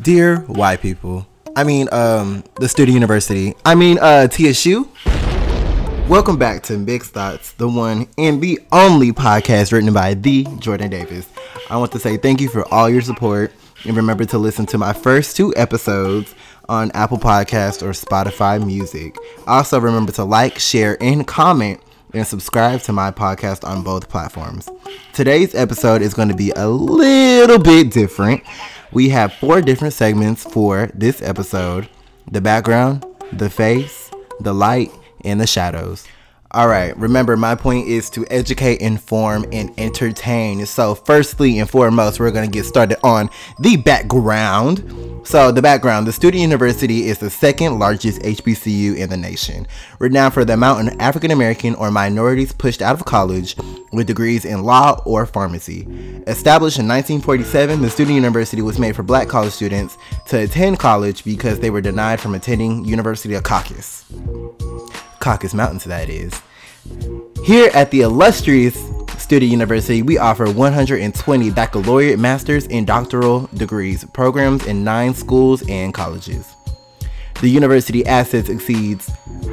Dear white people, I mean, um, the Student University, I mean, uh, TSU. Welcome back to Mixed Thoughts, the one and the only podcast written by the Jourdan Davis. I want to say thank you for all your support and remember to listen to my first two episodes on Apple Podcast or Spotify Music. Also, remember to like, share, and comment and subscribe to my podcast on both platforms. Today's episode is going to be a little bit different. We have four different segments for this episode the background, the face, the light, and the shadows. All right, remember, my point is to educate, inform, and entertain. So, firstly and foremost, we're going to get started on the background. So, the background the Student University is the second largest HBCU in the nation, renowned for the amount of African American or minorities pushed out of college with degrees in law or pharmacy. Established in 1947, the Student University was made for black college students to attend college because they were denied from attending University of Caucasus. Caucasus Mountains, that is. Here at the illustrious Student University, we offer 120 baccalaureate, master's, and doctoral degrees programs in nine schools and colleges. The university assets exceeds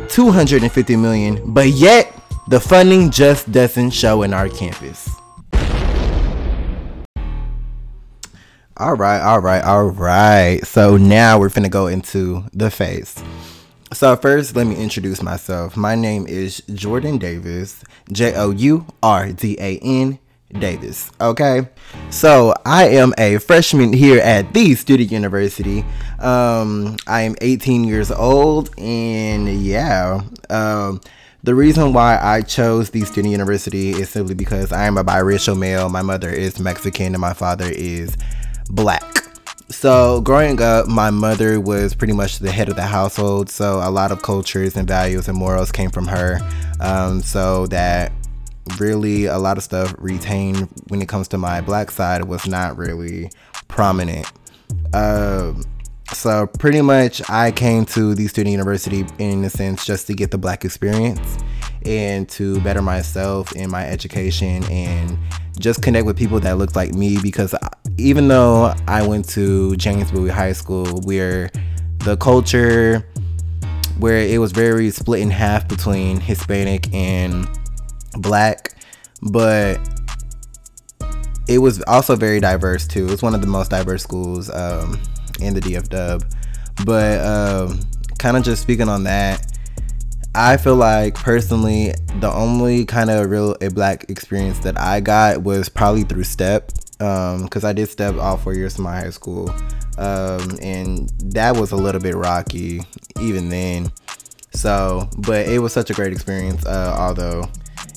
250 million, but yet the funding just doesn't show in our campus. All right, all right, all right. So now we're gonna go into the face. So first, let me introduce myself. My name is Jourdan Davis, J O U R D A N Davis. Okay, so I am a freshman here at the Student University. Um, I am 18 years old, and yeah, um, the reason why I chose the Student University is simply because I am a biracial male. My mother is Mexican, and my father is black. So, growing up, my mother was pretty much the head of the household. So, a lot of cultures and values and morals came from her. Um, so, that really a lot of stuff retained when it comes to my black side was not really prominent. Um, so, pretty much, I came to the student university in a sense just to get the black experience and to better myself in my education and just connect with people that look like me because even though I went to James Bowie High School, where the culture, where it was very split in half between Hispanic and Black, but it was also very diverse too. It was one of the most diverse schools um, in the DF Dub. But um, kind of just speaking on that, I feel like personally, the only kind of real a black experience that I got was probably through STEP, because um, I did STEP all four years of my high school, um, and that was a little bit rocky even then. So, but it was such a great experience, uh, although,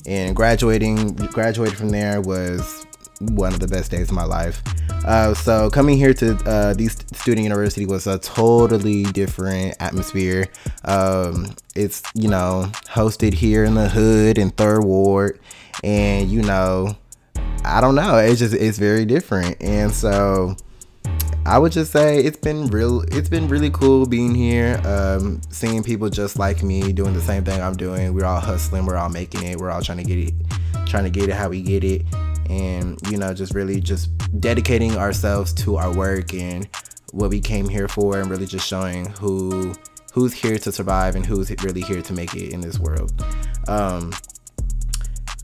and graduating, graduating from there was one of the best days of my life. Uh, so coming here to uh, student university was a totally different atmosphere. Um, it's you know hosted here in the hood in Third Ward, and you know, I don't know. It's just it's very different, and so. I would just say it's been real. It's been really cool being here, um, seeing people just like me doing the same thing I'm doing. We're all hustling. We're all making it. We're all trying to get it, trying to get it how we get it and you know just really just dedicating ourselves to our work and what we came here for and really just showing who who's here to survive and who's really here to make it in this world um,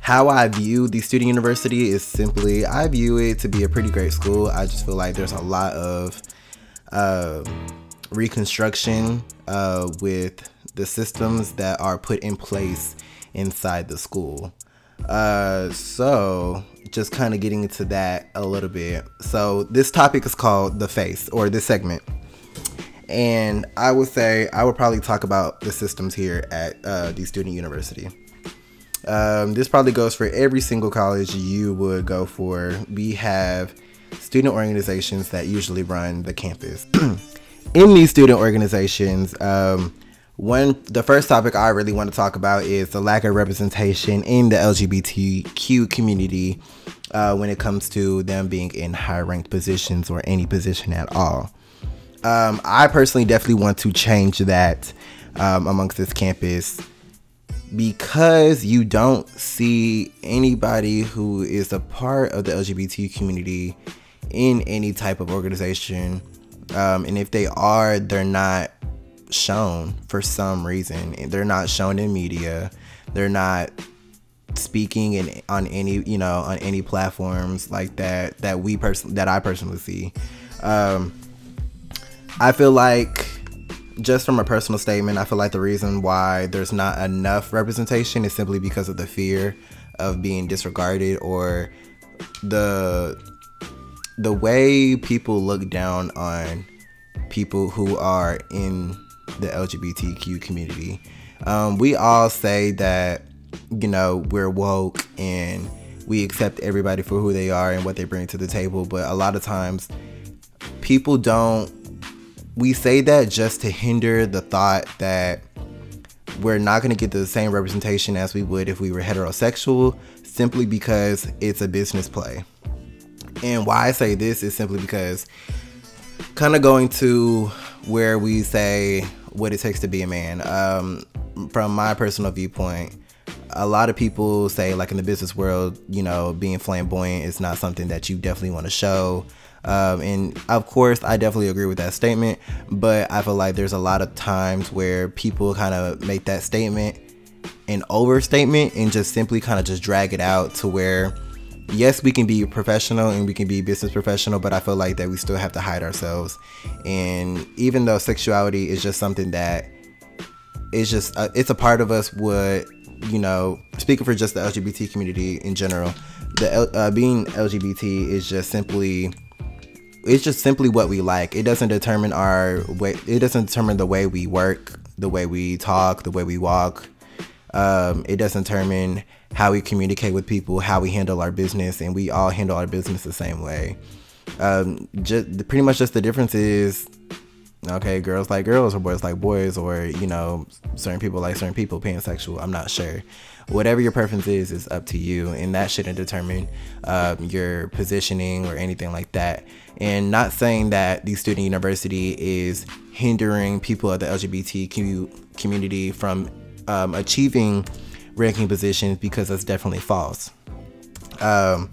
how I view the student university is simply I view it to be a pretty great school. I just feel like there's a lot of uh, reconstruction uh, with the systems that are put in place inside the school. Uh, so just kind of getting into that a little bit. So this topic is called the face or this segment. And I would say I would probably talk about the systems here at uh, the student university. Um, this probably goes for every single college you would go for. We have student organizations that usually run the campus. In these student organizations, um, one the first topic I really want to talk about is the lack of representation in the LGBTQ community uh, when it comes to them being in high ranked positions or any position at all. Um, I personally definitely want to change that um, amongst this campus because you don't see anybody who is a part of the LGBT community in any type of organization Um, and if they are, they're not shown for some reason. They're not shown in media. They're not speaking in on any you know on any platforms like that that we person that I personally see. Um, I feel like just from a personal statement, I feel like the reason why there's not enough representation is simply because of the fear of being disregarded or the the way people look down on people who are in the LGBTQ community. Um, we all say that you know we're woke and we accept everybody for who they are and what they bring to the table, but a lot of times people don't we say that just to hinder the thought that we're not going to get the same representation as we would if we were heterosexual simply because it's a business play. And why I say this is simply because kind of going to where we say what it takes to be a man. Um, from my personal viewpoint, a lot of people say, like in the business world, you know, being flamboyant is not something that you definitely want to show. Um, and of course, I definitely agree with that statement, but I feel like there's a lot of times where people kind of make that statement an overstatement and just simply kind of just drag it out to where yes we can be professional and we can be business professional but i feel like that we still have to hide ourselves and even though sexuality is just something that is just uh, it's a part of us what you know speaking for just the lgbt community in general the uh, being lgbt is just simply it's just simply what we like. It doesn't determine our way. It doesn't determine the way we work, the way we talk, the way we walk. Um, it doesn't determine how we communicate with people, how we handle our business, and we all handle our business the same way. Um, just pretty much just the difference is okay, girls like girls or boys like boys, or you know, certain people like certain people, pansexual. I'm not sure whatever your preference is is up to you and that shouldn't determine um, your positioning or anything like that and not saying that the student university is hindering people of the lgbtq community from um, achieving ranking positions because that's definitely false um,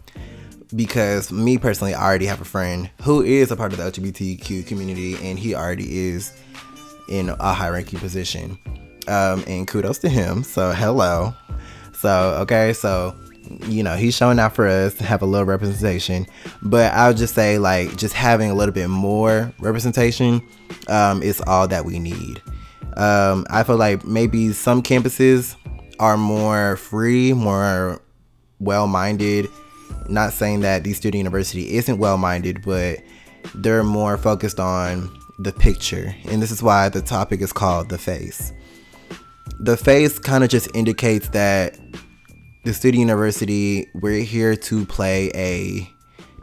because me personally i already have a friend who is a part of the lgbtq community and he already is in a high ranking position um, and kudos to him so hello so, okay, so you know, he's showing out for us to have a little representation. But I'll just say, like, just having a little bit more representation um, is all that we need. Um, I feel like maybe some campuses are more free, more well minded. Not saying that the student university isn't well minded, but they're more focused on the picture. And this is why the topic is called the face the face kind of just indicates that the City University, we're here to play a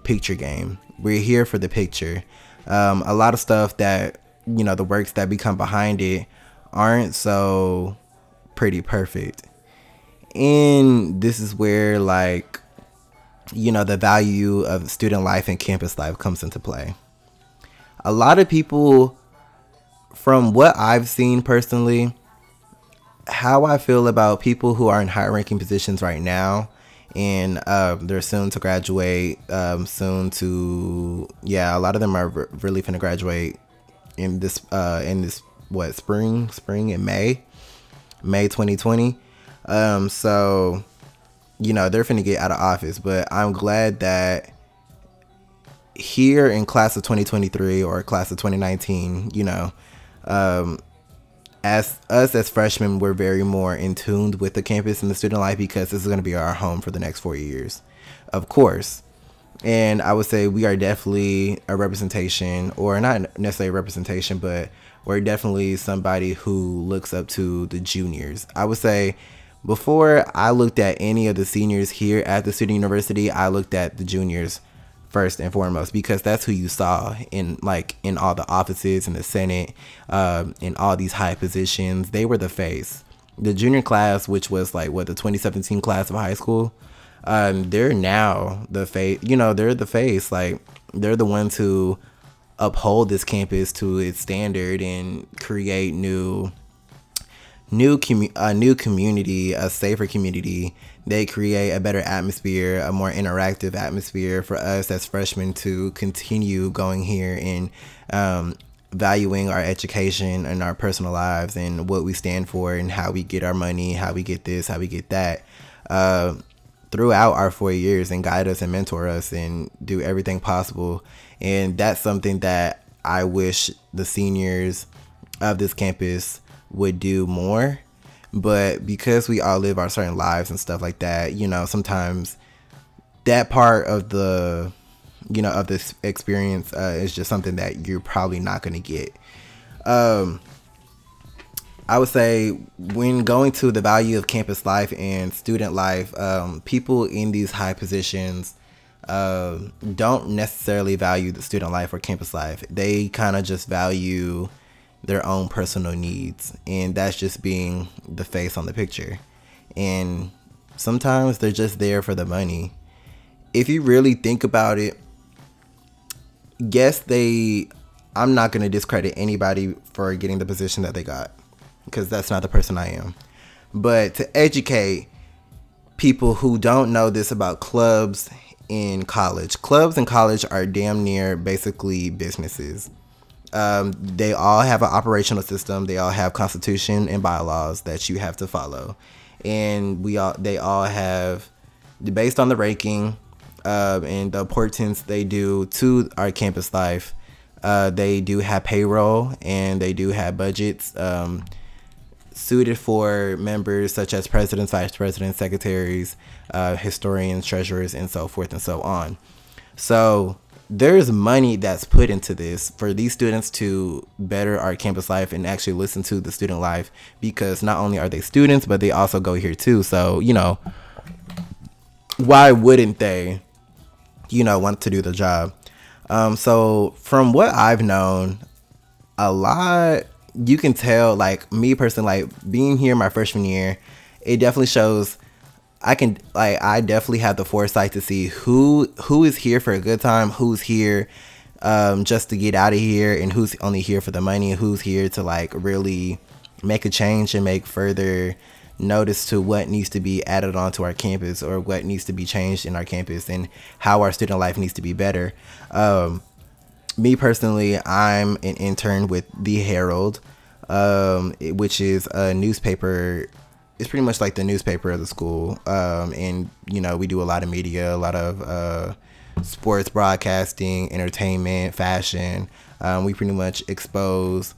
picture game. We're here for the picture. Um, a lot of stuff that, you know, the works that become behind it aren't so pretty perfect. And this is where, like, you know, the value of student life and campus life comes into play. A lot of people, from what I've seen personally, how I feel about people who are in high ranking positions right now and uh, they're soon to graduate, um, soon to yeah, a lot of them are re- really finna graduate in this uh, in this what spring, spring in May, May 2020. Um, so you know they're finna get out of office, but I'm glad that here in class of 2023 or class of 2019, you know, um, as us as freshmen, we're very more in tuned with the campus and the student life because this is going to be our home for the next four years, of course. And I would say we are definitely a representation, or not necessarily a representation, but we're definitely somebody who looks up to the juniors. I would say before I looked at any of the seniors here at the student university, I looked at the juniors first and foremost because that's who you saw in like in all the offices in the senate um, in all these high positions. They were the face. The junior class which was like what the 2017 class of high school um, they're now the face you know they're the face. Like they're the ones who uphold this campus to its standard and create new new commu- a new community, a safer community. They create a better atmosphere, a more interactive atmosphere for us as freshmen to continue going here and um, valuing our education and our personal lives and what we stand for and how we get our money, how we get this, how we get that. Uh, throughout our four years and guide us and mentor us and do everything possible. And that's something that I wish the seniors of this campus would do more. But because we all live our certain lives and stuff like that, you know, sometimes that part of the, you know, of this experience uh, is just something that you're probably not going to get. Um, I would say when going to the value of campus life and student life, um, people in these high positions uh, don't necessarily value the student life or campus life. They kind of just value their own personal needs, and that's just being the face on the picture. And sometimes they're just there for the money. If you really think about it, yes, they. I'm not going to discredit anybody for getting the position that they got because that's not the person I am. But to educate people who don't know this about clubs in college, clubs in college are damn near basically businesses. Um, they all have an operational system. They all have constitution and bylaws that you have to follow, and we all they all have based on the ranking uh, and the importance they do to our campus life. Uh, they do have payroll and they do have budgets. Um, suited for members such as presidents, vice presidents, secretaries, uh, historians, treasurers, and so forth and so on. So there's money that's put into this for these students to better our campus life and actually listen to the student life because not only are they students, but they also go here too. So, you know, why wouldn't they, you know, want to do the job? Um, so, from what I've known, a lot you can tell like me personally like being here my freshman year it definitely shows i can like i definitely have the foresight to see who who is here for a good time who's here um, just to get out of here and who's only here for the money and who's here to like really make a change and make further notice to what needs to be added onto our campus or what needs to be changed in our campus and how our student life needs to be better. Um, me personally, I'm an intern with the Herald, um, which is a newspaper. It's pretty much like the newspaper of the school, um, and you know we do a lot of media, a lot of uh, sports broadcasting, entertainment, fashion. Um, we pretty much expose,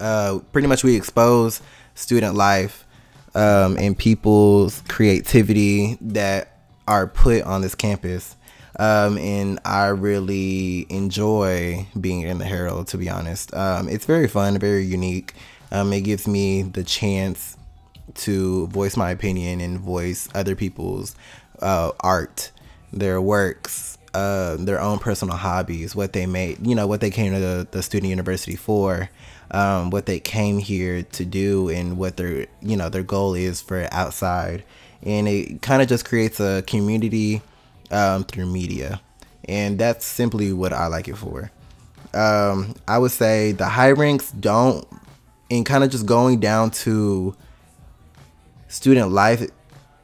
uh, pretty much we expose student life um, and people's creativity that are put on this campus um, and I really enjoy being in the Herald. To be honest, um, it's very fun, very unique. Um, it gives me the chance to voice my opinion and voice other people's uh, art, their works, uh, their own personal hobbies, what they made, you know, what they came to the, the student university for, um, what they came here to do, and what their, you know, their goal is for outside. And it kind of just creates a community um, through media. And that's simply what I like it for. Um, I would say the high ranks don't, and kind of just going down to student life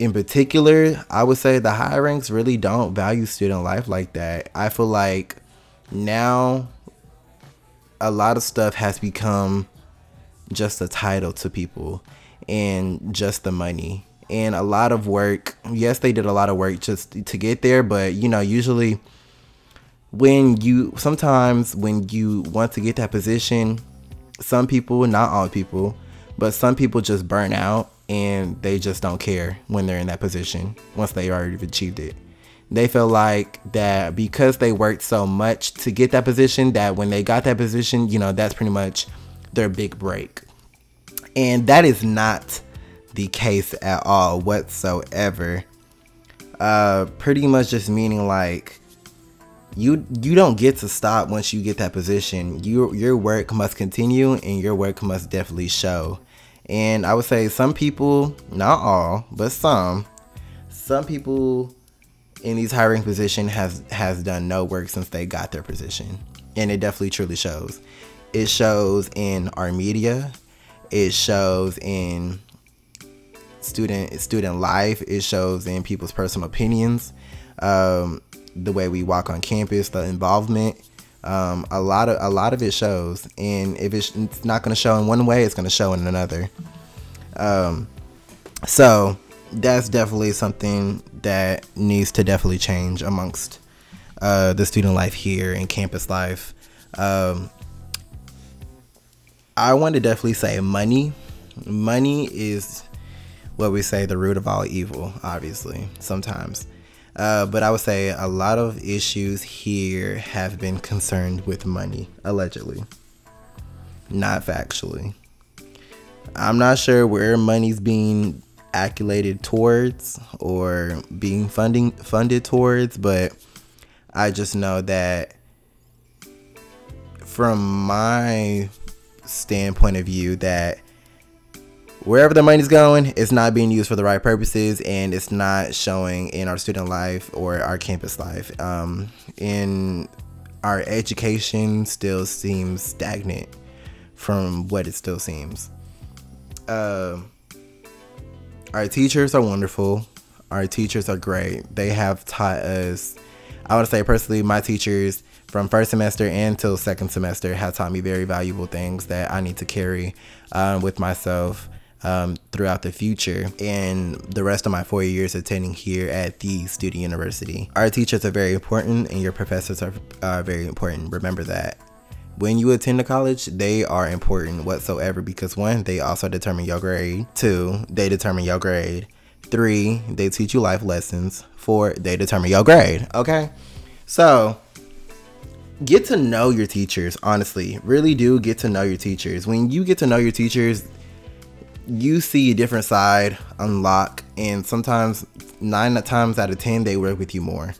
in particular, I would say the high ranks really don't value student life like that. I feel like now a lot of stuff has become just a title to people and just the money and a lot of work. Yes, they did a lot of work just to get there, but you know, usually when you sometimes when you want to get that position, some people, not all people, but some people just burn out and they just don't care when they're in that position once they already achieved it. They feel like that because they worked so much to get that position that when they got that position, you know, that's pretty much their big break. And that is not the case at all whatsoever. Uh, pretty much just meaning like you you don't get to stop once you get that position. Your your work must continue and your work must definitely show. And I would say some people, not all, but some, some people in these hiring position has has done no work since they got their position, and it definitely truly shows. It shows in our media It shows in student student life. It shows in people's personal opinions, um, the way we walk on campus, the involvement. Um, a lot of a lot of it shows, and if it's, it's not going to show in one way, it's going to show in another. Um, so that's definitely something that needs to definitely change amongst uh, the student life here and campus life. Um, I want to definitely say money. Money is what we say the root of all evil, obviously, sometimes. Uh, but I would say a lot of issues here have been concerned with money, allegedly, not factually. I'm not sure where money's being accolated towards or being funding funded towards, but I just know that from my standpoint of view that wherever the money's going, it's not being used for the right purposes and it's not showing in our student life or our campus life. Um, in our education still seems stagnant from what it still seems. Uh, our teachers are wonderful. Our teachers are great. They have taught us, I would say personally, my teachers from first semester until second semester have taught me very valuable things that I need to carry um, with myself um, throughout the future and the rest of my four years attending here at the student university. Our teachers are very important and your professors are uh, very important. Remember that. When you attend a college, they are important whatsoever because one, they also determine your grade. Two, they determine your grade. Three, they teach you life lessons. Four, they determine your grade. Okay? So, get to know your teachers, honestly. Really do get to know your teachers. When you get to know your teachers, you see a different side unlock and sometimes nine times out of ten they work with you more.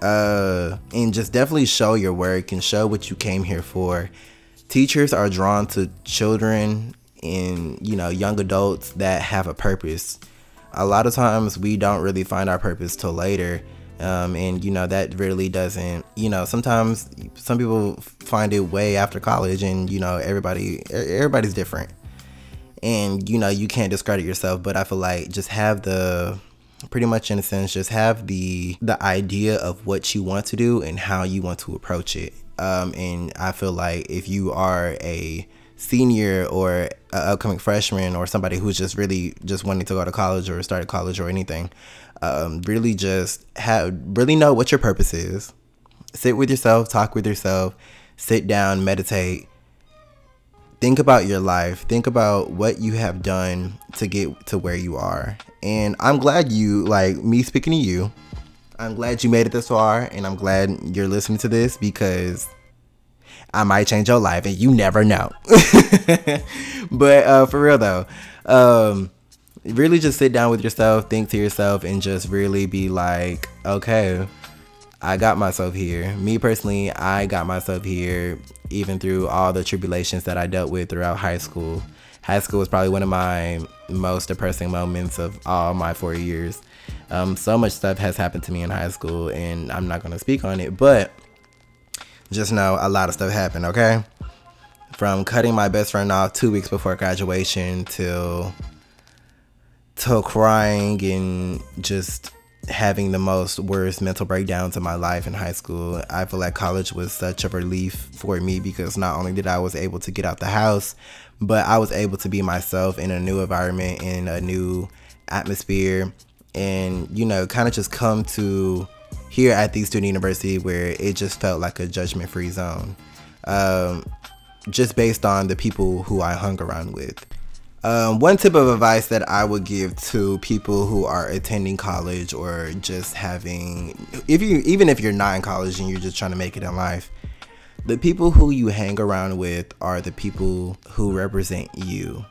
Uh and just definitely show your work and show what you came here for. Teachers are drawn to children and you know young adults that have a purpose. A lot of times we don't really find our purpose till later um, and you know that really doesn't you know sometimes some people find it way after college and you know everybody everybody's different and you know you can't discredit yourself but i feel like just have the pretty much in a sense just have the the idea of what you want to do and how you want to approach it. Um, and i feel like if you are a senior or upcoming freshman or somebody who's just really just wanting to go to college or start a college or anything um, really just have really know what your purpose is. Sit with yourself talk with yourself sit down meditate think about your life think about what you have done to get to where you are. And i'm glad you like me speaking to you i'm glad you made it this far and i'm glad you're listening to this because i might change your life and you never know. But uh, for real though um, really just sit down with yourself think to yourself and just really be like okay I got myself here. Me personally, I got myself here even through all the tribulations that I dealt with throughout high school. High school was probably one of my most depressing moments of all my four years. Um, so much stuff has happened to me in high school, and I'm not going to speak on it, but just know a lot of stuff happened, okay? From cutting my best friend off two weeks before graduation till till crying and just having the most worst mental breakdowns in my life in high school. I feel like college was such a relief for me because not only did I was able to get out the house, but I was able to be myself in a new environment, in a new atmosphere, and you know, kind of just come to here at the student university where it just felt like a judgment-free zone. Um, just based on the people who I hung around with. Um, one tip of advice that I would give to people who are attending college or just having, if you even if you're not in college and you're just trying to make it in life, the people who you hang around with are the people who represent you.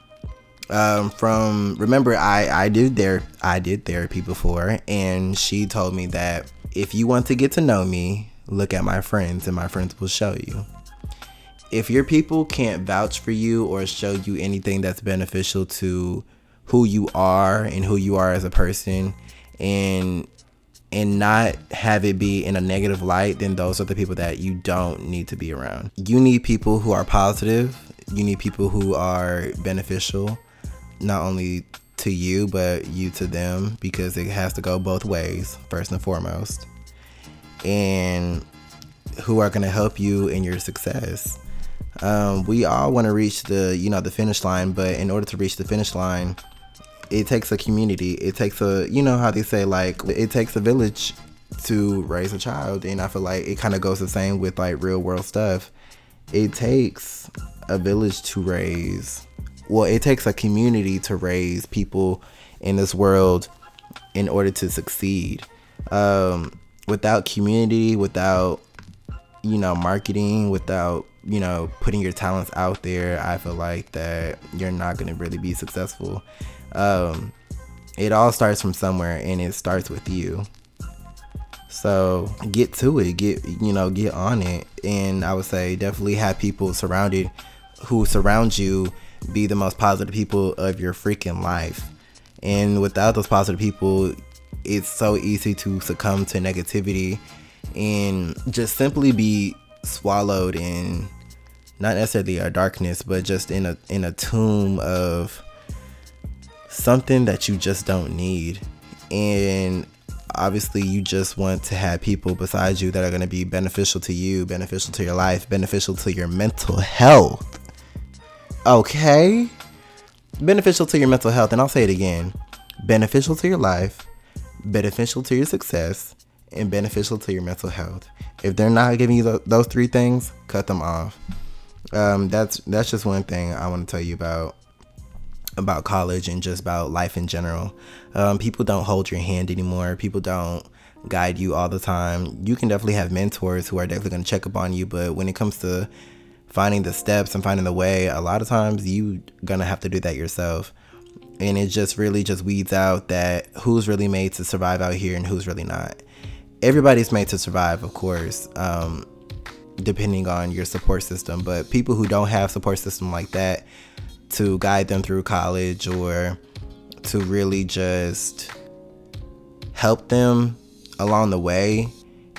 Um, from remember, I I did there I did therapy before, and she told me that if you want to get to know me, look at my friends, and my friends will show you if your people can't vouch for you or show you anything that's beneficial to who you are and who you are as a person and and not have it be in a negative light then those are the people that you don't need to be around you need people who are positive You need people who are beneficial, not only to you, but you to them, because it has to go both ways, first and foremost. And who are going to help you in your success. Um, we all want to reach the, you know, the finish line, but in order to reach the finish line, it takes a community. It takes a, you know, how they say, like, it takes a village to raise a child. And I feel like it kind of goes the same with like real world stuff. It takes a village to raise, well, it takes a community to raise people in this world in order to succeed. Um, without community, without, you know, marketing, without, you know, putting your talents out there, I feel like that you're not going to really be successful. Um, it all starts from somewhere and it starts with you. So get to it, get you know, get on it, and I would say definitely have people surrounded who surround you be the most positive people of your freaking life. And without those positive people, it's so easy to succumb to negativity and just simply be swallowed in not necessarily a darkness, but just in a in a tomb of something that you just don't need. And obviously you just want to have people beside you that are going to be beneficial to you, beneficial to your life, beneficial to your mental health. Okay? Beneficial to your mental health. And I'll say it again beneficial to your life, beneficial to your success, and beneficial to your mental health. If they're not giving you th- those three things, cut them off. Um, that's that's just one thing I want to tell you about about college and just about life in general. Um, people don't hold your hand anymore. People don't guide you all the time. You can definitely have mentors who are definitely going to check up on you, but when it comes to finding the steps and finding the way, a lot of times you gonna have to do that yourself. And it just really just weeds out that who's really made to survive out here and who's really not. Everybody's made to survive, of course, um, depending on your support system. But people who don't have support system like that, to guide them through college or to really just help them along the way.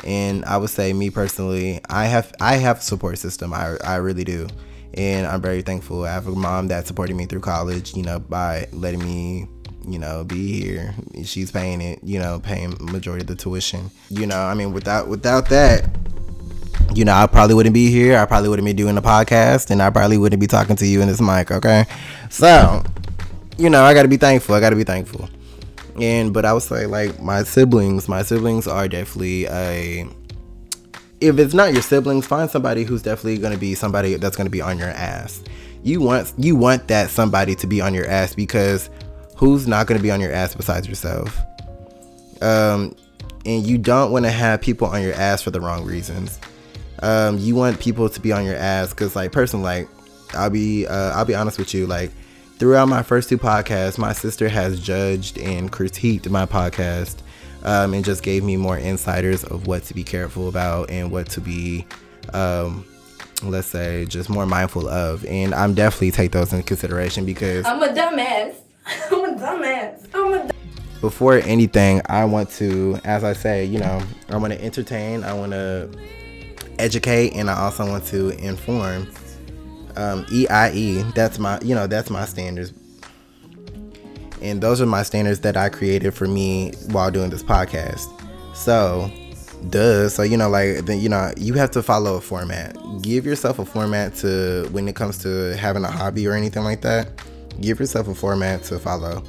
And i would say me personally i have i have a support system. I, I really do. And i'm very thankful. I have a mom that supported me through college you know by letting me you know be here she's paying it you know paying majority of the tuition you know i mean without without that you know, I probably wouldn't be here. I probably wouldn't be doing the podcast, and I probably wouldn't be talking to you in this mic. Okay, so you know, I got to be thankful. I got to be thankful. And but I would say like my siblings, my siblings are definitely a. If it's not your siblings, find somebody who's definitely going to be somebody that's going to be on your ass. You want you want that somebody to be on your ass because who's not going to be on your ass besides yourself? Um, and you don't want to have people on your ass for the wrong reasons. Um, you want people to be on your ass because like personally like i'll be uh, i'll be honest with you like throughout my first two podcasts my sister has judged and critiqued my podcast um, and just gave me more insiders of what to be careful about and what to be um, let's say just more mindful of. And i'm definitely take those into consideration because i'm a dumbass i'm a dumbass i'm a before anything i want to as i say you know i want to entertain i want to educate and I also want to inform. Um, EIE, that's my, you know, that's my standards. And those are my standards that I created for me while doing this podcast. So, duh. So, you know, like, you know, you have to follow a format. Give yourself a format to, when it comes to having a hobby or anything like that, give yourself a format to follow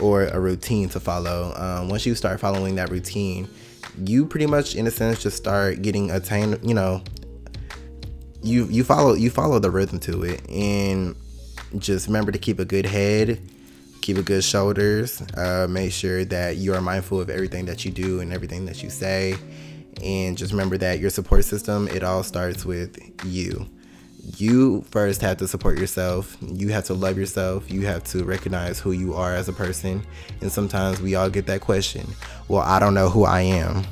or a routine to follow. Um, once you start following that routine, you pretty much in a sense just start getting attained you know you you follow you follow the rhythm to it and just remember to keep a good head keep a good shoulders uh, make sure that you are mindful of everything that you do and everything that you say and just remember that your support system it all starts with you you first have to support yourself. You have to love yourself. You have to recognize who you are as a person. And sometimes we all get that question well, I don't know who I am.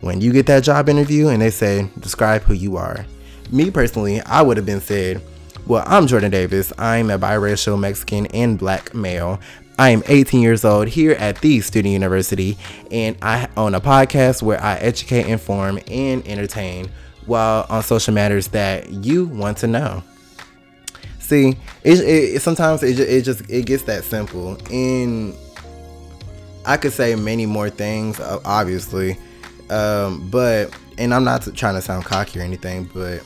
When you get that job interview and they say, describe who you are, me personally, I would have been said, well, I'm Jourdan Davis. I'm a biracial Mexican and black male. I am 18 years old here at the Student University, and I own a podcast where I educate, inform, and entertain while on social matters that you want to know. See, it, it sometimes it just, it just it gets that simple, and I could say many more things, obviously, um, but and I'm not trying to sound cocky or anything, but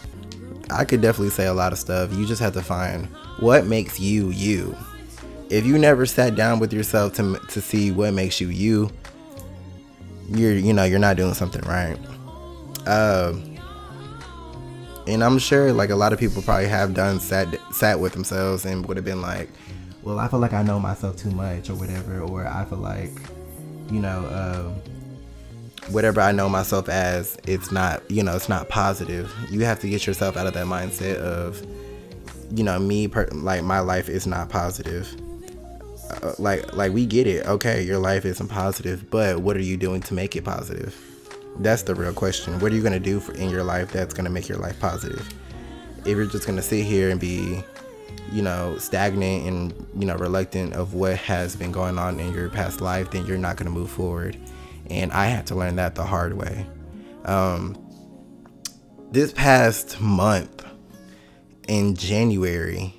I could definitely say a lot of stuff. You just have to find what makes you you. If you never sat down with yourself to to see what makes you you, you're you know you're not doing something right. Um, and I'm sure like a lot of people probably have done sat sat with themselves and would have been like, well, I feel like I know myself too much or whatever, or I feel like, you know, uh, whatever I know myself as, it's not, you know, it's not positive. You have to get yourself out of that mindset of, you know, me, per- like my life is not positive. Uh, like, like we get it. Okay, your life isn't positive, but what are you doing to make it positive? That's the real question. What are you gonna do for, in your life that's gonna make your life positive? If you're just gonna sit here and be, you know, stagnant and you know reluctant of what has been going on in your past life, then you're not gonna move forward. And I had to learn that the hard way. Um, this past month in January,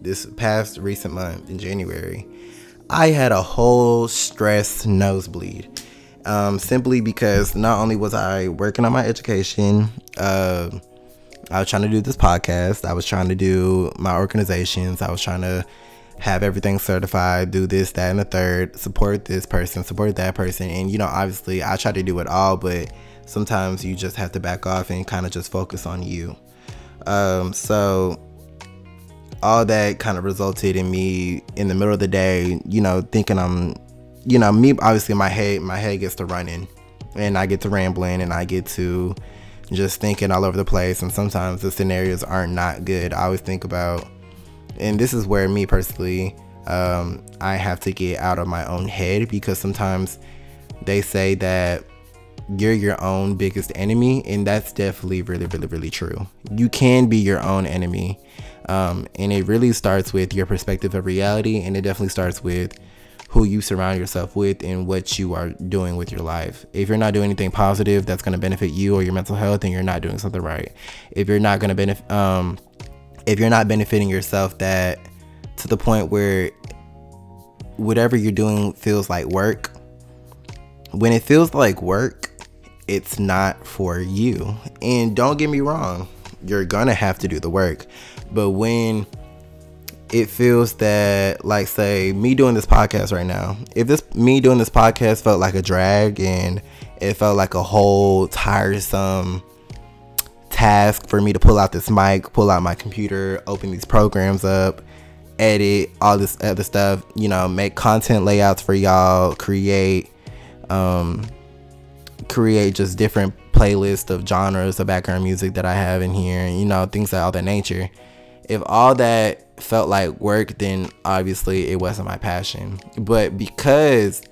this past recent month in January, I had a whole stress nosebleed um, simply because not only was I working on my education, uh, I was trying to do this podcast, I was trying to do my organizations, I was trying to have everything certified, do this, that, and the third, support this person, support that person. And, you know, obviously I try to do it all, but sometimes you just have to back off and kind of just focus on you. Um, so all that kind of resulted in me in the middle of the day, you know, thinking I'm you know, me obviously my head my head gets to running and I get to rambling and I get to just thinking all over the place and sometimes the scenarios aren't not good. I always think about and this is where me personally um, I have to get out of my own head because sometimes they say that you're your own biggest enemy and that's definitely really really really true you can be your own enemy um, and it really starts with your perspective of reality and it definitely starts with who you surround yourself with and what you are doing with your life. If you're not doing anything positive that's going to benefit you or your mental health, then you're not doing something right. If you're not going to benefit, um, if you're not benefiting yourself, that to the point where whatever you're doing feels like work. When it feels like work, it's not for you. And don't get me wrong, you're gonna have to do the work. But when it feels that like say me doing this podcast right now if this me doing this podcast felt like a drag and it felt like a whole tiresome task for me to pull out this mic pull out my computer open these programs up edit all this other stuff you know make content layouts for y'all create um create just different playlists of genres of background music that i have in here you know things of all that nature if all that felt like work, then obviously it wasn't my passion. But because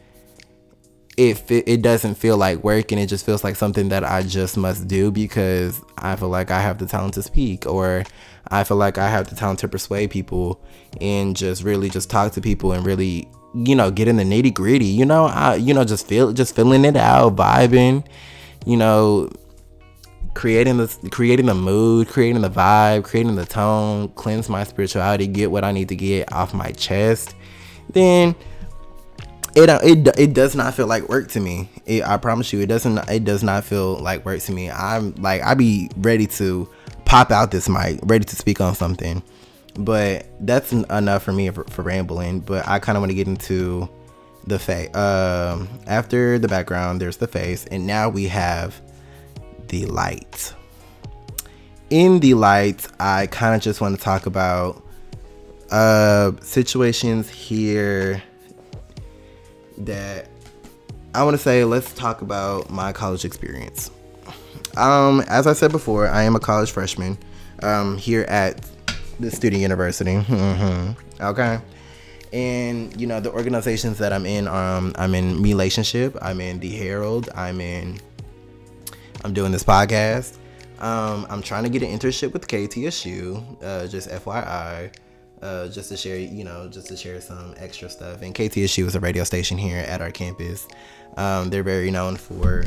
it it doesn't feel like work and it just feels like something that I just must do because I feel like I have the talent to speak or I feel like I have the talent to persuade people and just really just talk to people and really you know get in the nitty gritty you know I you know just feel just feeling it out vibing you know creating the creating the mood, creating the vibe, creating the tone, cleanse my spirituality, get what I need to get off my chest, then it it it does not feel like work to me. It, I promise you, it doesn't. It does not feel like work to me. I'm like I be ready to pop out this mic, ready to speak on something, but that's enough for me for, for rambling. But I kind of want to get into the face. Um, after the background, there's the face, and now we have the light. In the light, I kind of just want to talk about uh, situations here that I want to say. Let's talk about my college experience. Um, as I said before, I am a college freshman um, here at the student university. Mm-hmm. Okay. And you know the organizations that I'm in. Um, I'm in Relationship. I'm in the Herald. I'm in I'm doing this podcast. Um, I'm trying to get an internship with KTSU, uh, just FYI, uh, just to share, you know, just to share some extra stuff. And KTSU is a radio station here at our campus. Um, they're very known for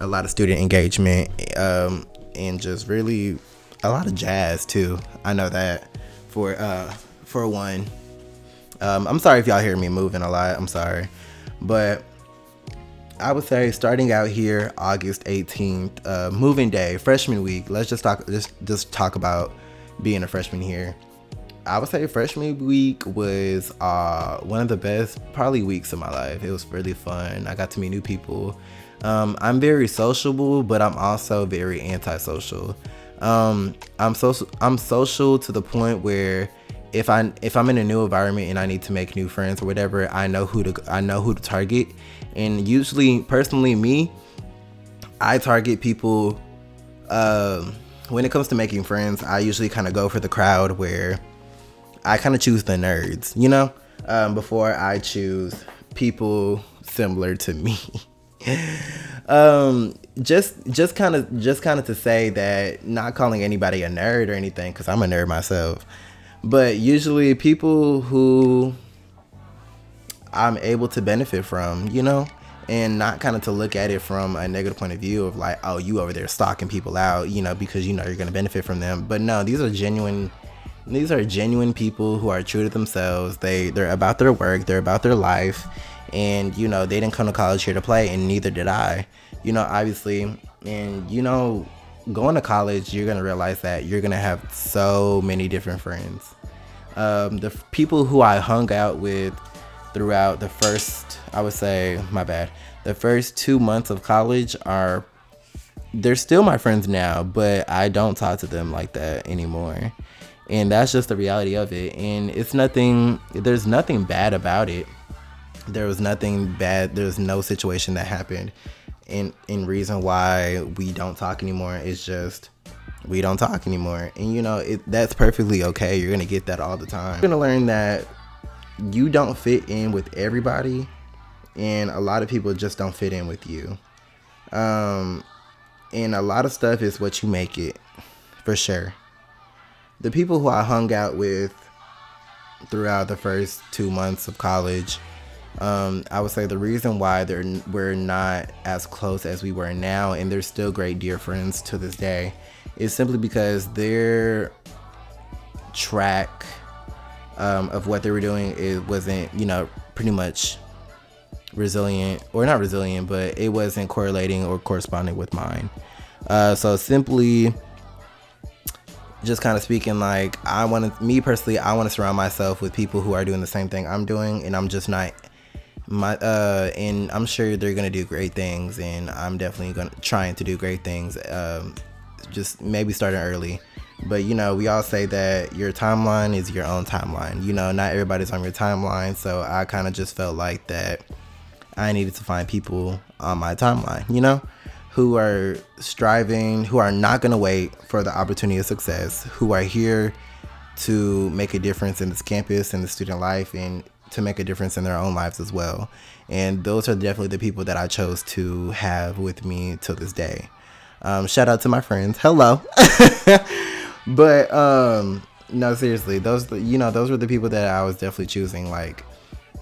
a lot of student engagement um, and just really a lot of jazz too. I know that for uh for one. Um, I'm sorry if y'all hear me moving a lot. I'm sorry, but I would say starting out here, August 18th, uh, moving day, freshman week. Let's just talk. Just just talk about being a freshman here. I would say freshman week was uh, one of the best probably weeks of my life. It was really fun. I got to meet new people. Um, I'm very sociable, but I'm also very antisocial. Um, I'm social. I'm social to the point where if I if I'm in a new environment and I need to make new friends or whatever, I know who to I know who to target. And usually, personally, me, I target people. Um, when it comes to making friends, I usually kind of go for the crowd where I kind of choose the nerds, you know, um, before I choose people similar to me. um, just just kind of just kind of to say that not calling anybody a nerd or anything because I'm a nerd myself, but usually people who I'm able to benefit from, you know, and not kind of to look at it from a negative point of view of like, oh, you over there stalking people out, you know, because you know you're gonna benefit from them. But no, these are genuine these are genuine people who are true to themselves. They they're about their work, they're about their life, and you know they didn't come to college here to play, and neither did I. You know, obviously, and you know, going to college, you're gonna realize that you're gonna have so many different friends. Um, the people who I hung out with throughout the first, I would say, my bad, the first two months of college are they're still my friends now, but I don't talk to them like that anymore. And that's just the reality of it. And it's nothing there's nothing bad about it. There was nothing bad there's no situation that happened. And in reason why we don't talk anymore is just we don't talk anymore. And you know it, that's perfectly okay. You're gonna get that all the time. You're gonna learn that you don't fit in with everybody and a lot of people just don't fit in with you. Um and a lot of stuff is what you make it for sure. The people who I hung out with throughout the first two months of college, um, I would say the reason why they're we're not as close as we were now, and they're still great dear friends to this day, is simply because their track um, of what they were doing it wasn't you know pretty much resilient or not resilient, but it wasn't correlating or corresponding with mine. Uh, so simply just kind of speaking like i want to me personally i want to surround myself with people who are doing the same thing i'm doing and i'm just not my uh and i'm sure they're gonna do great things and i'm definitely gonna trying to do great things um just maybe starting early but you know we all say that your timeline is your own timeline you know not everybody's on your timeline so i kind of just felt like that i needed to find people on my timeline you know who are striving, who are not going to wait for the opportunity of success, who are here to make a difference in this campus and the student life and to make a difference in their own lives as well. And those are definitely the people that I chose to have with me till this day. Um, shout out to my friends. Hello. but um, no, seriously, those you know those were the people that I was definitely choosing. Like,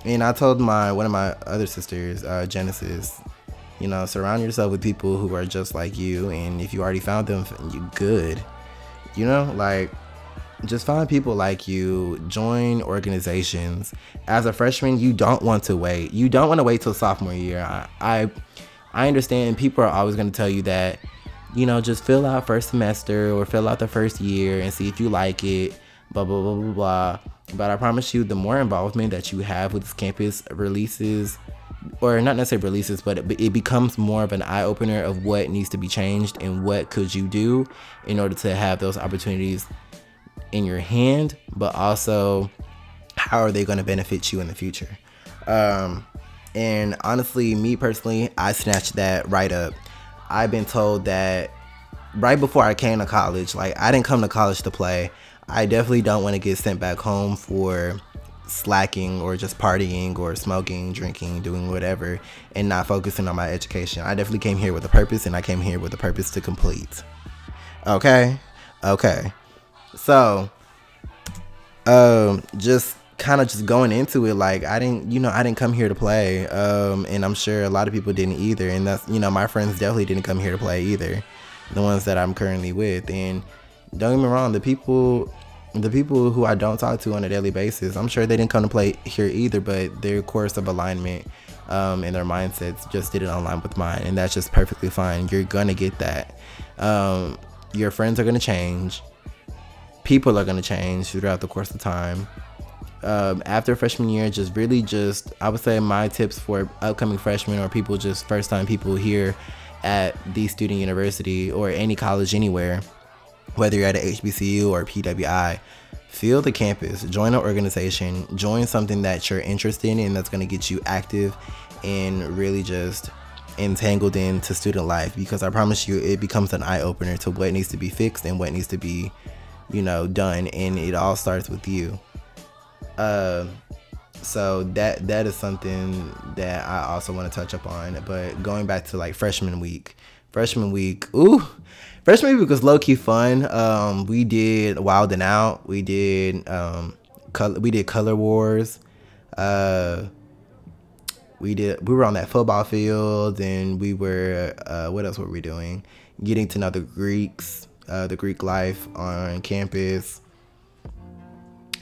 and I told my one of my other sisters, uh, Genesis, you know, surround yourself with people who are just like you. And if you already found them, you good. You know, like just find people like you. Join organizations. As a freshman, you don't want to wait. You don't want to wait till sophomore year. I, I, I understand people are always going to tell you that, you know, just fill out first semester or fill out the first year and see if you like it. Blah blah blah blah blah. But I promise you, the more involvement that you have with this campus releases or not necessarily releases, but it, becomes more of an eye opener of what needs to be changed and what could you do in order to have those opportunities in your hand, but also how are they going to benefit you in the future? Um, and honestly, me personally, I snatched that right up. I've been told that right before I came to college, like I didn't come to college to play. I definitely don't want to get sent back home for slacking or just partying or smoking, drinking, doing whatever, and not focusing on my education. I definitely came here with a purpose, and I came here with a purpose to complete. Okay, okay. So, um, just kind of just going into it like I didn't, you know, I didn't come here to play, um, and I'm sure a lot of people didn't either, and that's, you know, my friends definitely didn't come here to play either, the ones that I'm currently with, and don't get me wrong, the people the people who I don't talk to on a daily basis, I'm sure they didn't come to play here either, but their course of alignment um, and their mindsets just didn't align with mine, and that's just perfectly fine. You're gonna get that. Um, your friends are gonna change. People are gonna change throughout the course of time. Um, after freshman year, just really just I would say my tips for upcoming freshmen or people just first time people here at the student university or any college anywhere, whether you're at a HBCU or PWI, feel the campus, join an organization, join something that you're interested in and that's going to get you active and really just entangled into student life because I promise you it becomes an eye opener to what needs to be fixed and what needs to be, you know, done and it all starts with you. Uh, so that that is something that I also want to touch up on. But going back to like freshman week, freshman week, ooh, freshman week was low key fun. Um, we did Wild and Out. We did um, color, we did Color Wars. Uh, we did we were on that football field and we were uh, what else were we doing? Getting to know the Greeks, uh, the Greek life on campus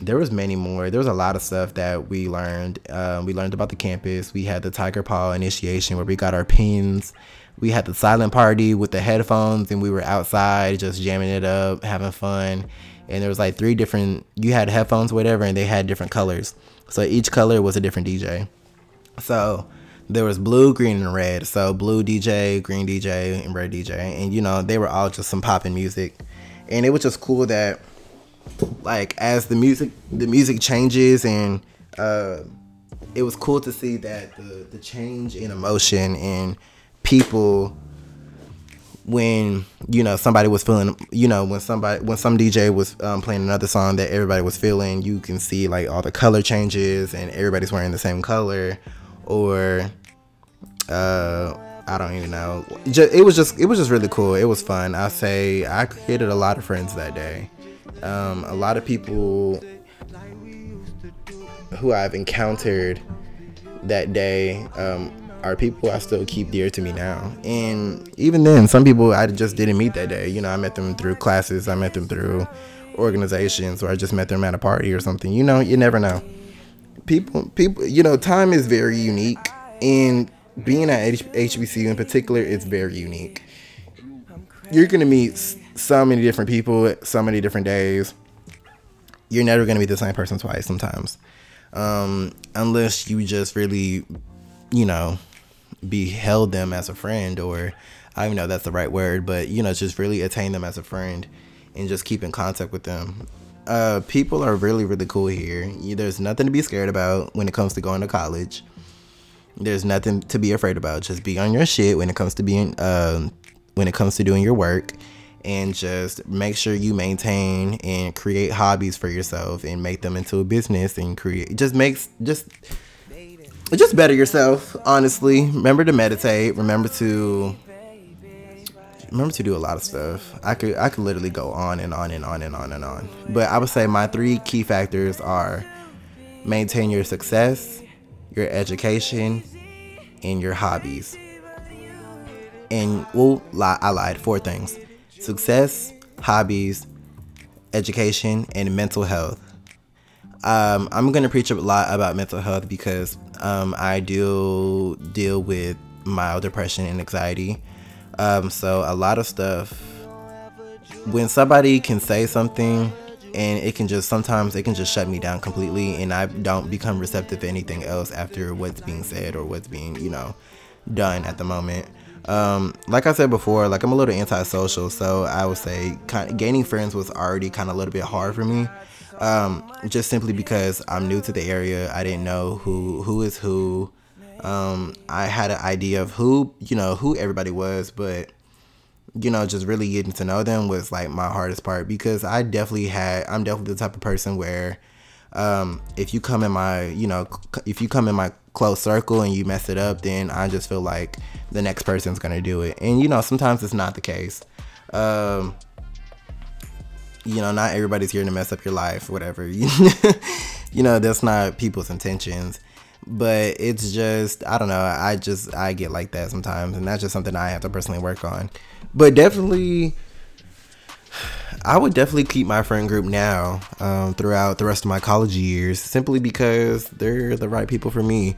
there was many more. There was a lot of stuff that we learned. Um, we learned about the campus. We had the Tiger Paw initiation where we got our pins. We had the silent party with the headphones, and we were outside just jamming it up, having fun. And there was like three different. You had headphones, whatever, and they had different colors. So each color was a different DJ. So there was blue, green, and red. So blue DJ, green DJ, and red DJ, and you know they were all just some popping music, and it was just cool that like as the music the music changes and uh, it was cool to see that the the change in emotion and people when you know somebody was feeling you know when somebody when some DJ was um, playing another song that everybody was feeling you can see like all the color changes and everybody's wearing the same color or uh I don't even know. It was just it was just really cool. It was fun. I say I created a lot of friends that day. Um, a lot of people who I've encountered that day um, are people I still keep dear to me now. And even then, some people I just didn't meet that day. You know, I met them through classes, I met them through organizations, or I just met them at a party or something. You know, you never know. People, people, you know, time is very unique, and being at H- HBCU in particular is very unique. You're gonna meet so many different people, so many different days. You're never gonna be the same person twice sometimes, um, unless you just really, you know, beheld them as a friend, or I don't know that's the right word, but you know, just really attain them as a friend and just keep in contact with them. Uh, people are really really cool here. There's nothing to be scared about when it comes to going to college. There's nothing to be afraid about. Just be on your shit when it comes to being, uh, when it comes to doing your work and just make sure you maintain and create hobbies for yourself and make them into a business and create just makes just just better yourself honestly. Remember to meditate. Remember to remember to do a lot of stuff. I could i could literally go on and on and on and on and on. But i would say my three key factors are maintain your success your education and your hobbies. And well i lied four things success, hobbies, education, and mental health. Um, I'm gonna preach a lot about mental health because um, I do deal with mild depression and anxiety. Um, so a lot of stuff. When somebody can say something, and it can just sometimes it can just shut me down completely, and I don't become receptive to anything else after what's being said or what's being you know done at the moment. Um, like I said before, like I'm a little antisocial, so I would say kind of gaining friends was already kind of a little bit hard for me. Um, just simply because I'm new to the area, I didn't know who who is who. Um, I had an idea of who you know who everybody was, but you know just really getting to know them was like my hardest part because I definitely had I'm definitely the type of person where um, if you come in my you know if you come in my close circle and you mess it up, then I just feel like the next person's gonna do it. And you know, sometimes it's not the case. Um, you know, not everybody's here to mess up your life, whatever. you know, that's not people's intentions. But it's just, I don't know. I just, I get like that sometimes. And that's just something I have to personally work on. But definitely, I would definitely keep my friend group now um, throughout the rest of my college years simply because they're the right people for me.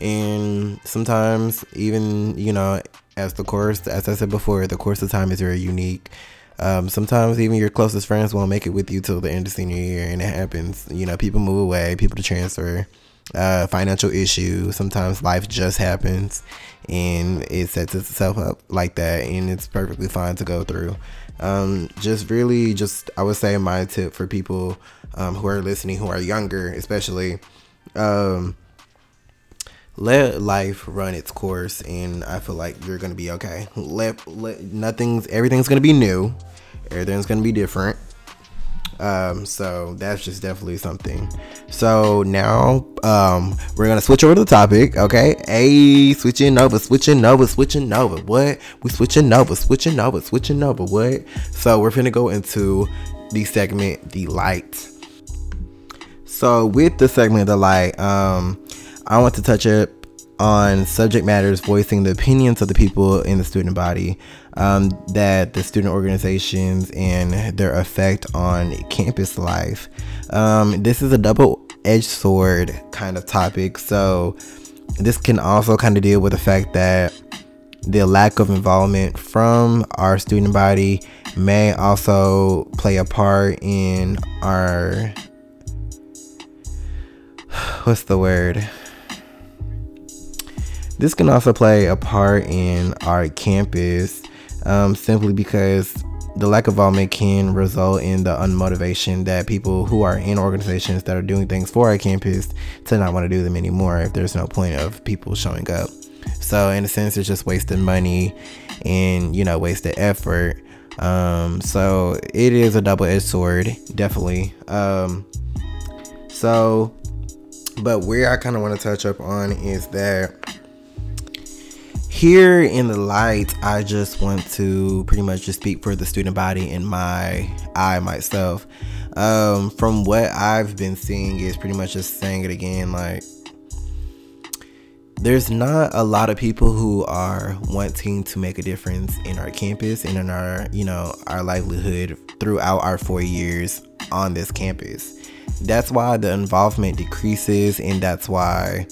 And sometimes, even, you know, as the course, as I said before, the course of time is very unique. Um, sometimes even your closest friends won't make it with you till the end of senior year, and it happens. You know, people move away, people transfer, uh, financial issues. Sometimes life just happens, and it sets itself up like that, and it's perfectly fine to go through. Um, just really, just I would say my tip for people um, who are listening, who are younger, especially. Um, let life run its course and i feel like you're gonna be okay let, let nothing's everything's gonna be new everything's gonna be different um so that's just definitely something. So now um we're gonna switch over to the topic okay? Hey switching over switching over switching over. What? We switching over switching over switching over. What? So we're gonna go into the segment the light. So with the segment the light um I want to touch up on subject matters voicing the opinions of the people in the student body, um, that the student organizations and their effect on campus life. Um, this is a double edged sword kind of topic. So, this can also kind of deal with the fact that the lack of involvement from our student body may also play a part in our what's the word this can also play a part in our campus um, simply because the lack of involvement can result in the unmotivation that people who are in organizations that are doing things for our campus to not want to do them anymore if there's no point of people showing up. So in a sense, it's just wasted money and you know wasted effort. Um, so it is a double-edged sword, definitely. Um, so, but where I kind of want to touch up on is that here in the light, I just want to pretty much just speak for the student body and my I myself. Um, from what I've been seeing is pretty much just saying it again, like there's not a lot of people who are wanting to make a difference in our campus and in our, you know, our livelihood throughout our four years on this campus. That's why the involvement decreases and that's why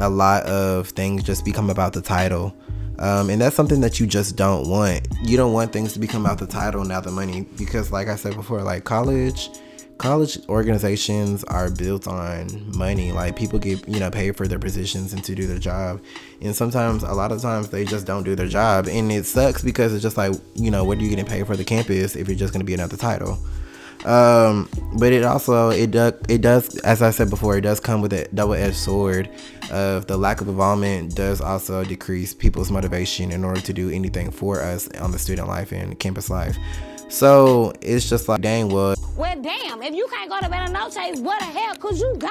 a lot of things just become about the title. Um, and that's something that you just don't want. You don't want things to become about the title, not the money, because, like I said before, like college, college organizations are built on money. Like people get you know paid for their positions and to do their job, and sometimes, a lot of times, they just don't do their job, and it sucks because it's just like you know what are you getting paid for the campus if you're just going to be another title. Um, but it also it does it does as I said before it does come with a double edged sword of the lack of involvement does also decrease people's motivation in order to do anything for us on the student life and campus life. So it's just like, dang, well. Well, damn, if you can't go to Bella Noches, what the hell could you go?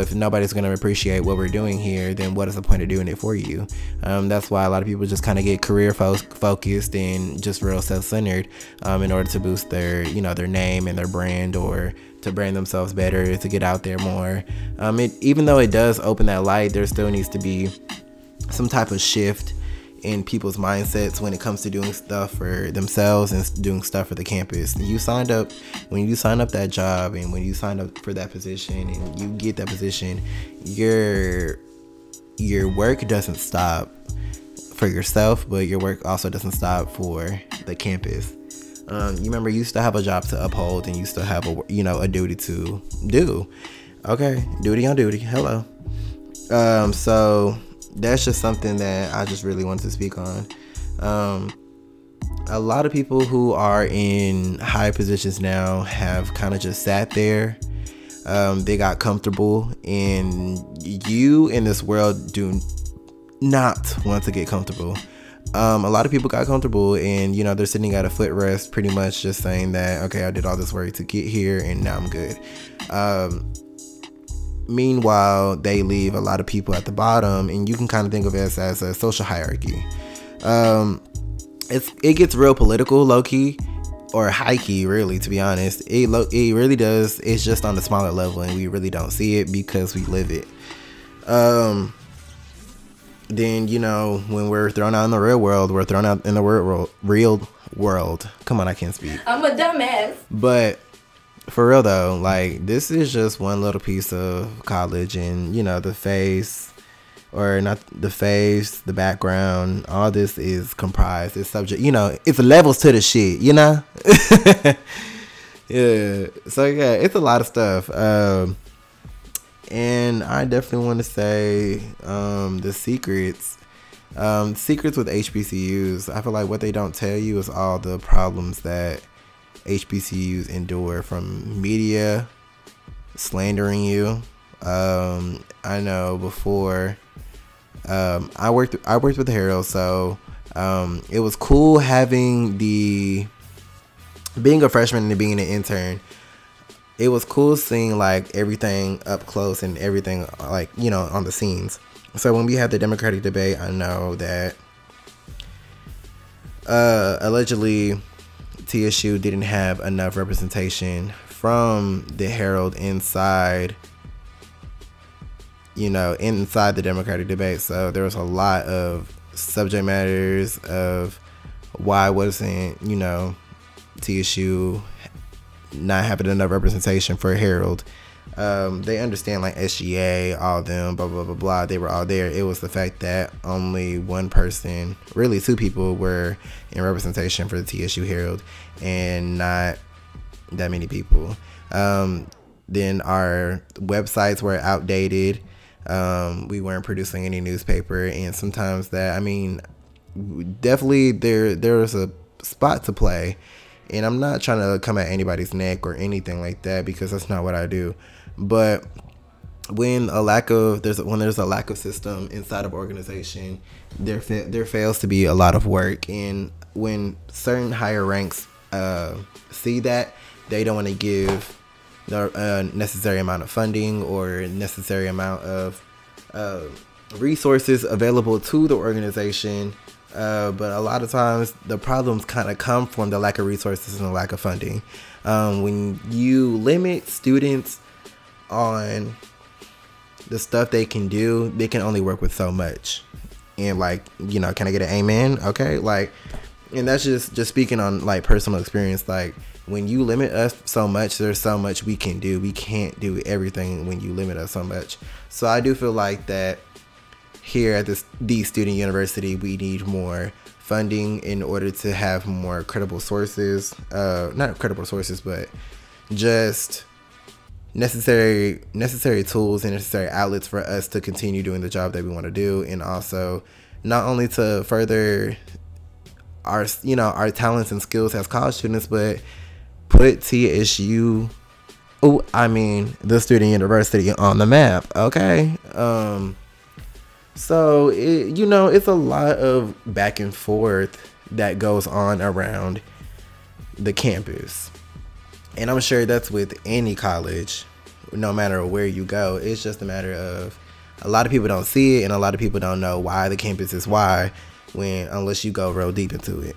If nobody's going to appreciate what we're doing here, then what is the point of doing it for you? Um, that's why a lot of people just kind of get career fo- focused and just real self-centered um, in order to boost their, you know, their name and their brand or to brand themselves better, to get out there more. Um, it, even though it does open that light, there still needs to be some type of shift in people's mindsets when it comes to doing stuff for themselves and doing stuff for the campus. You signed up when you sign up that job and when you sign up for that position and you get that position, your your work doesn't stop for yourself, but your work also doesn't stop for the campus. Um, you remember you still have a job to uphold and you still have a you know a duty to do. Okay, duty on duty. Hello. Um, so that's just something that I just really wanted to speak on. Um, a lot of people who are in high positions now have kind of just sat there. Um, they got comfortable, and you in this world do not want to get comfortable. Um, a lot of people got comfortable, and you know they're sitting at a footrest, pretty much just saying that okay, I did all this work to get here, and now I'm good. Um, meanwhile, they leave a lot of people at the bottom, and you can kind of think of it as, as a social hierarchy. Um, it's it gets real political, low key, or high key, really. To be honest, it lo- it really does. It's just on the smaller level, and we really don't see it because we live it. Um, then you know when we're thrown out in the real world, we're thrown out in the real world, real world. Come on, I can't speak. I'm a dumbass. But for real though, like this is just one little piece of college, and you know the face, or not the face, the background. All this is comprised. It's subject. You know, it's levels to the shit. You know. yeah. So yeah, it's a lot of stuff. Um, and I definitely want to say um, the secrets. Um, secrets with HBCUs. I feel like what they don't tell you is all the problems that HBCUs endure from media slandering you. Um, I know before um, I worked I worked with Herald, so um, it was cool having the being a freshman and being an intern. It was cool seeing like everything up close and everything like you know on the scenes. So when we had the Democratic debate, I know that uh, allegedly TSU didn't have enough representation from the Herald inside, you know, inside the Democratic debate. So there was a lot of subject matters of why wasn't, you know, TSU not having enough representation for Herald. Um, they understand like SGA, all them, blah blah blah blah. They were all there. It was the fact that only one person, really two people, were in representation for the TSU Herald, and not that many people. Um, then our websites were outdated. Um, we weren't producing any newspaper, and sometimes that I mean, definitely there there was a spot to play. And I'm not trying to come at anybody's neck or anything like that because that's not what I do. But when a lack of there's when there's a lack of system inside of organization, there there fails to be a lot of work. And when certain higher ranks uh, see that, they don't want to give the uh, necessary amount of funding or necessary amount of uh, resources available to the organization. Uh, but a lot of times the problems kind of come from the lack of resources and the lack of funding. Um, when you limit students on the stuff they can do, they can only work with so much. And like, you know, can I get an amen? Okay, like, and that's just just speaking on like personal experience. Like, when you limit us so much, there's so much we can do. We can't do everything when you limit us so much. So I do feel like that here at this the student university, we need more funding in order to have more credible sources. Uh, not credible sources, but just necessary necessary tools and necessary outlets for us to continue doing the job that we want to do and also not only to further our you know our talents and skills as college students but put TSU oh I mean the student university on the map okay? Um so it, you know it's a lot of back and forth that goes on around the campus and I'm sure that's with any college, no matter where you go. It's just a matter of a lot of people don't see it, and a lot of people don't know why the campus is why when unless you go real deep into it.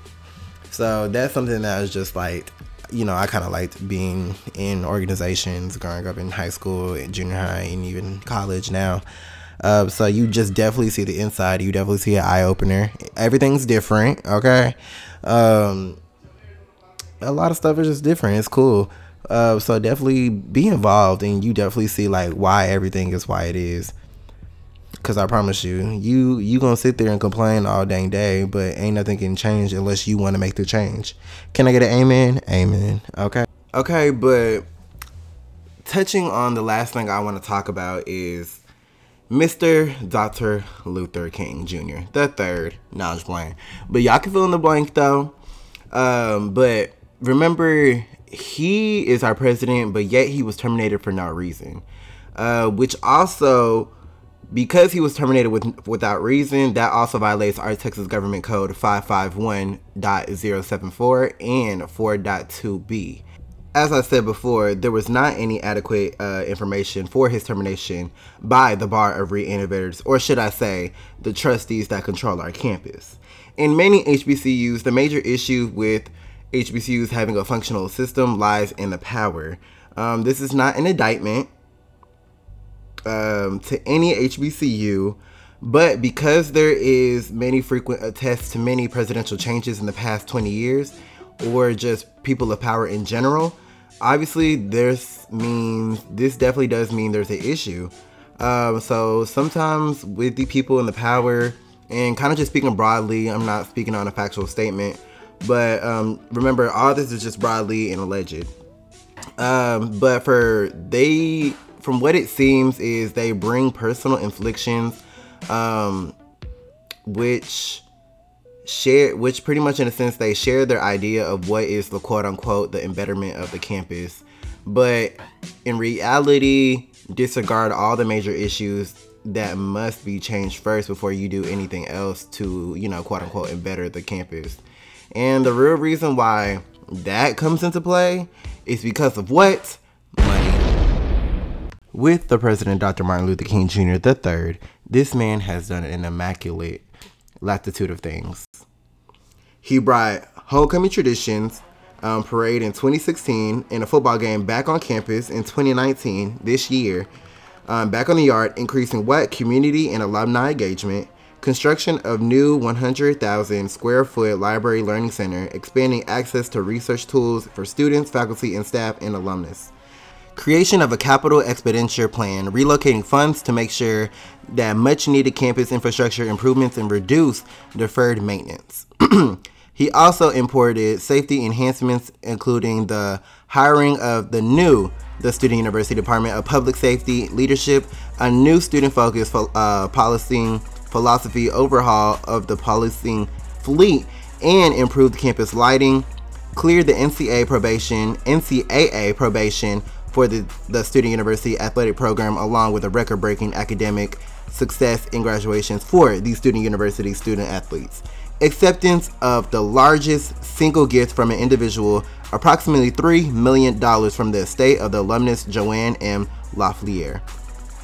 So that's something that was just like, you know, I kind of liked being in organizations growing up in high school, and junior high, and even college now. Uh, so you just definitely see the inside. You definitely see an eye opener. Everything's different. Okay. Um, a lot of stuff is just different. It's cool. Uh, so definitely be involved, and you definitely see like why everything is why it is. Cause I promise you, you you gonna sit there and complain all dang day, but ain't nothing can change unless you want to make the change. Can I get an amen? Amen. Okay. Okay, but touching on the last thing I want to talk about is Mr. Dr. Luther King Jr. the third. No, I'm just playing. But y'all can fill in the blank though. Um, but remember he is our president, but yet he was terminated for no reason. Uh, which also, because he was terminated with without reason, that also violates our Texas Government Code 551.074 and 4.2b. As I said before, there was not any adequate uh, information for his termination by the Bar of Reinnovators, or should I say, the trustees that control our campus. In many HBCUs, the major issue with HBCUs having a functional system lies in the power. Um, this is not an indictment um, to any HBCU, But because there is many frequent attests to many presidential changes in the past 20 years, or just people of power in general, obviously this means this definitely does mean there's an issue. Um, so sometimes with the people in the power, and kind of just speaking broadly, I'm not speaking on a factual statement, but um, remember all this is just broadly and alleged. Um, but for they, from what it seems, is they bring personal inflictions, um, which share, which pretty much in a sense they share their idea of what is the quote unquote the embetterment of the campus, but in reality disregard all the major issues that must be changed first before you do anything else to you know quote unquote embetter the campus. And the real reason why that comes into play is because of what? Money. With the president, Dr. Martin Luther King Jr. III, this man has done an immaculate latitude of things. He brought homecoming traditions, um, parade in 2016, and a football game back on campus in 2019, this year, um, back on the yard, increasing what? Community and alumni engagement, construction of new 100,000 square foot library learning center, expanding access to research tools for students, faculty, and staff and alumnus. Creation of a capital expenditure plan, relocating funds to make sure that much needed campus infrastructure improvements and reduce deferred maintenance. he also imported safety enhancements, including the hiring of the new the Student University Department of Public Safety Leadership, a new student focused uh, policing philosophy overhaul of the policing fleet, and improved campus lighting, cleared the NCAA probation, NCAA probation for the, the Student University Athletic Program, along with a record breaking academic success in graduations for the Student University student athletes. Acceptance of the largest single gift from an individual, approximately $3 million from the estate of the alumnus Joanne M. Lafleur.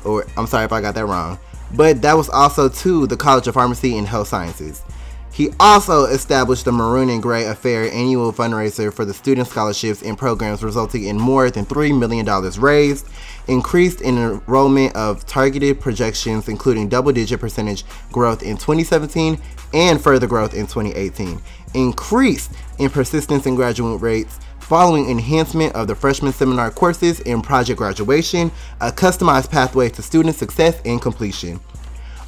Or, I'm sorry if I got that wrong. But that was also to the College of Pharmacy and Health Sciences. He also established the Maroon and Gray Affair annual fundraiser for the student scholarships and programs, resulting in more than $3 million raised, increased in enrollment of targeted projections, including double digit percentage growth in 2017 and further growth in 2018, increased in persistence and graduate rates following enhancement of the freshman seminar courses in project graduation, a customized pathway to student success and completion.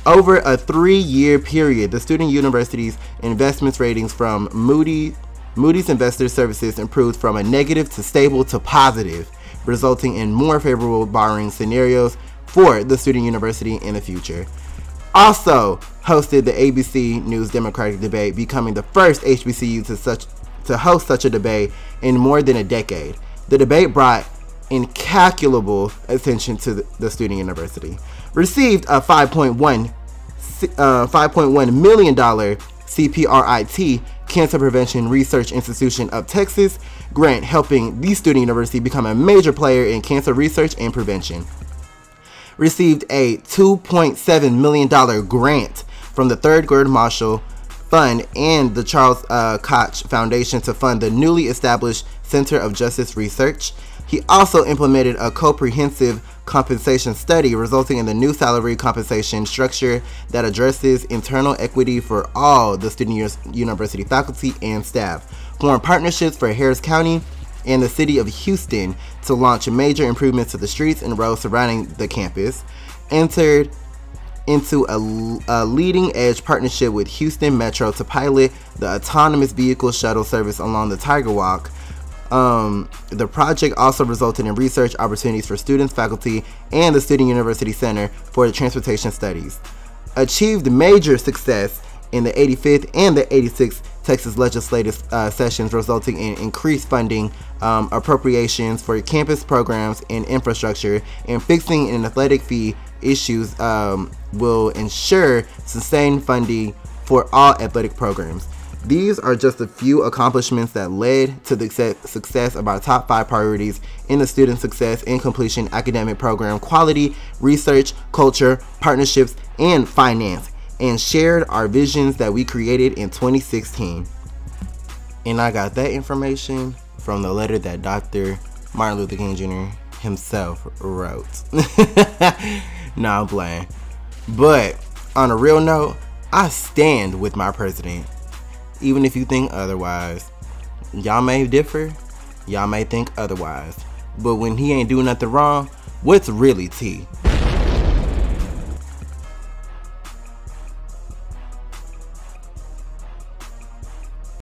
Over a three year period, the student university's investments ratings from Moody, Moody's Investor Services improved from a negative to stable to positive, resulting in more favorable borrowing scenarios for the student university in the future. Also hosted the ABC News Democratic debate, becoming the first HBCU to such to host such a debate in more than a decade. The debate brought incalculable attention to the student university received a 5.1 uh, 5.1 million dollar CPRIT Cancer Prevention Research Institution of Texas grant helping the student university become a major player in cancer research and prevention. Received a 2.7 million dollar grant from the Thurgood Marshall Fund and the Charles uh, Koch Foundation to fund the newly established Center of Justice Research. He also implemented a comprehensive compensation study, resulting in the new salary compensation structure that addresses internal equity for all the student university faculty and staff. Formed partnerships for Harris County and the city of Houston to launch major improvements to the streets and roads surrounding the campus. Entered into a, a, leading edge partnership with Houston Metro to pilot the autonomous vehicle shuttle service along the Tiger Walk um, the project also resulted in research opportunities for students, faculty, and the Student University Center for the Transportation Studies. Achieved major success in the 85th and the 86th Texas legislative uh, sessions, resulting in increased funding um, appropriations for campus programs and infrastructure, and fixing an athletic fee issues um, will ensure sustained funding for all athletic programs. These are just a few accomplishments that led to the success of our top five priorities in the student success and completion academic program quality, research, culture, partnerships, and finance, and shared our visions that we created in 2016. And I got that information from the letter that Dr. Martin Luther King Jr. himself wrote. nah, I'm playing. But on a real note, I stand with my president. Even if you think otherwise. Y'all may differ, y'all may think otherwise. But when he ain't doing nothing wrong, what's really tea?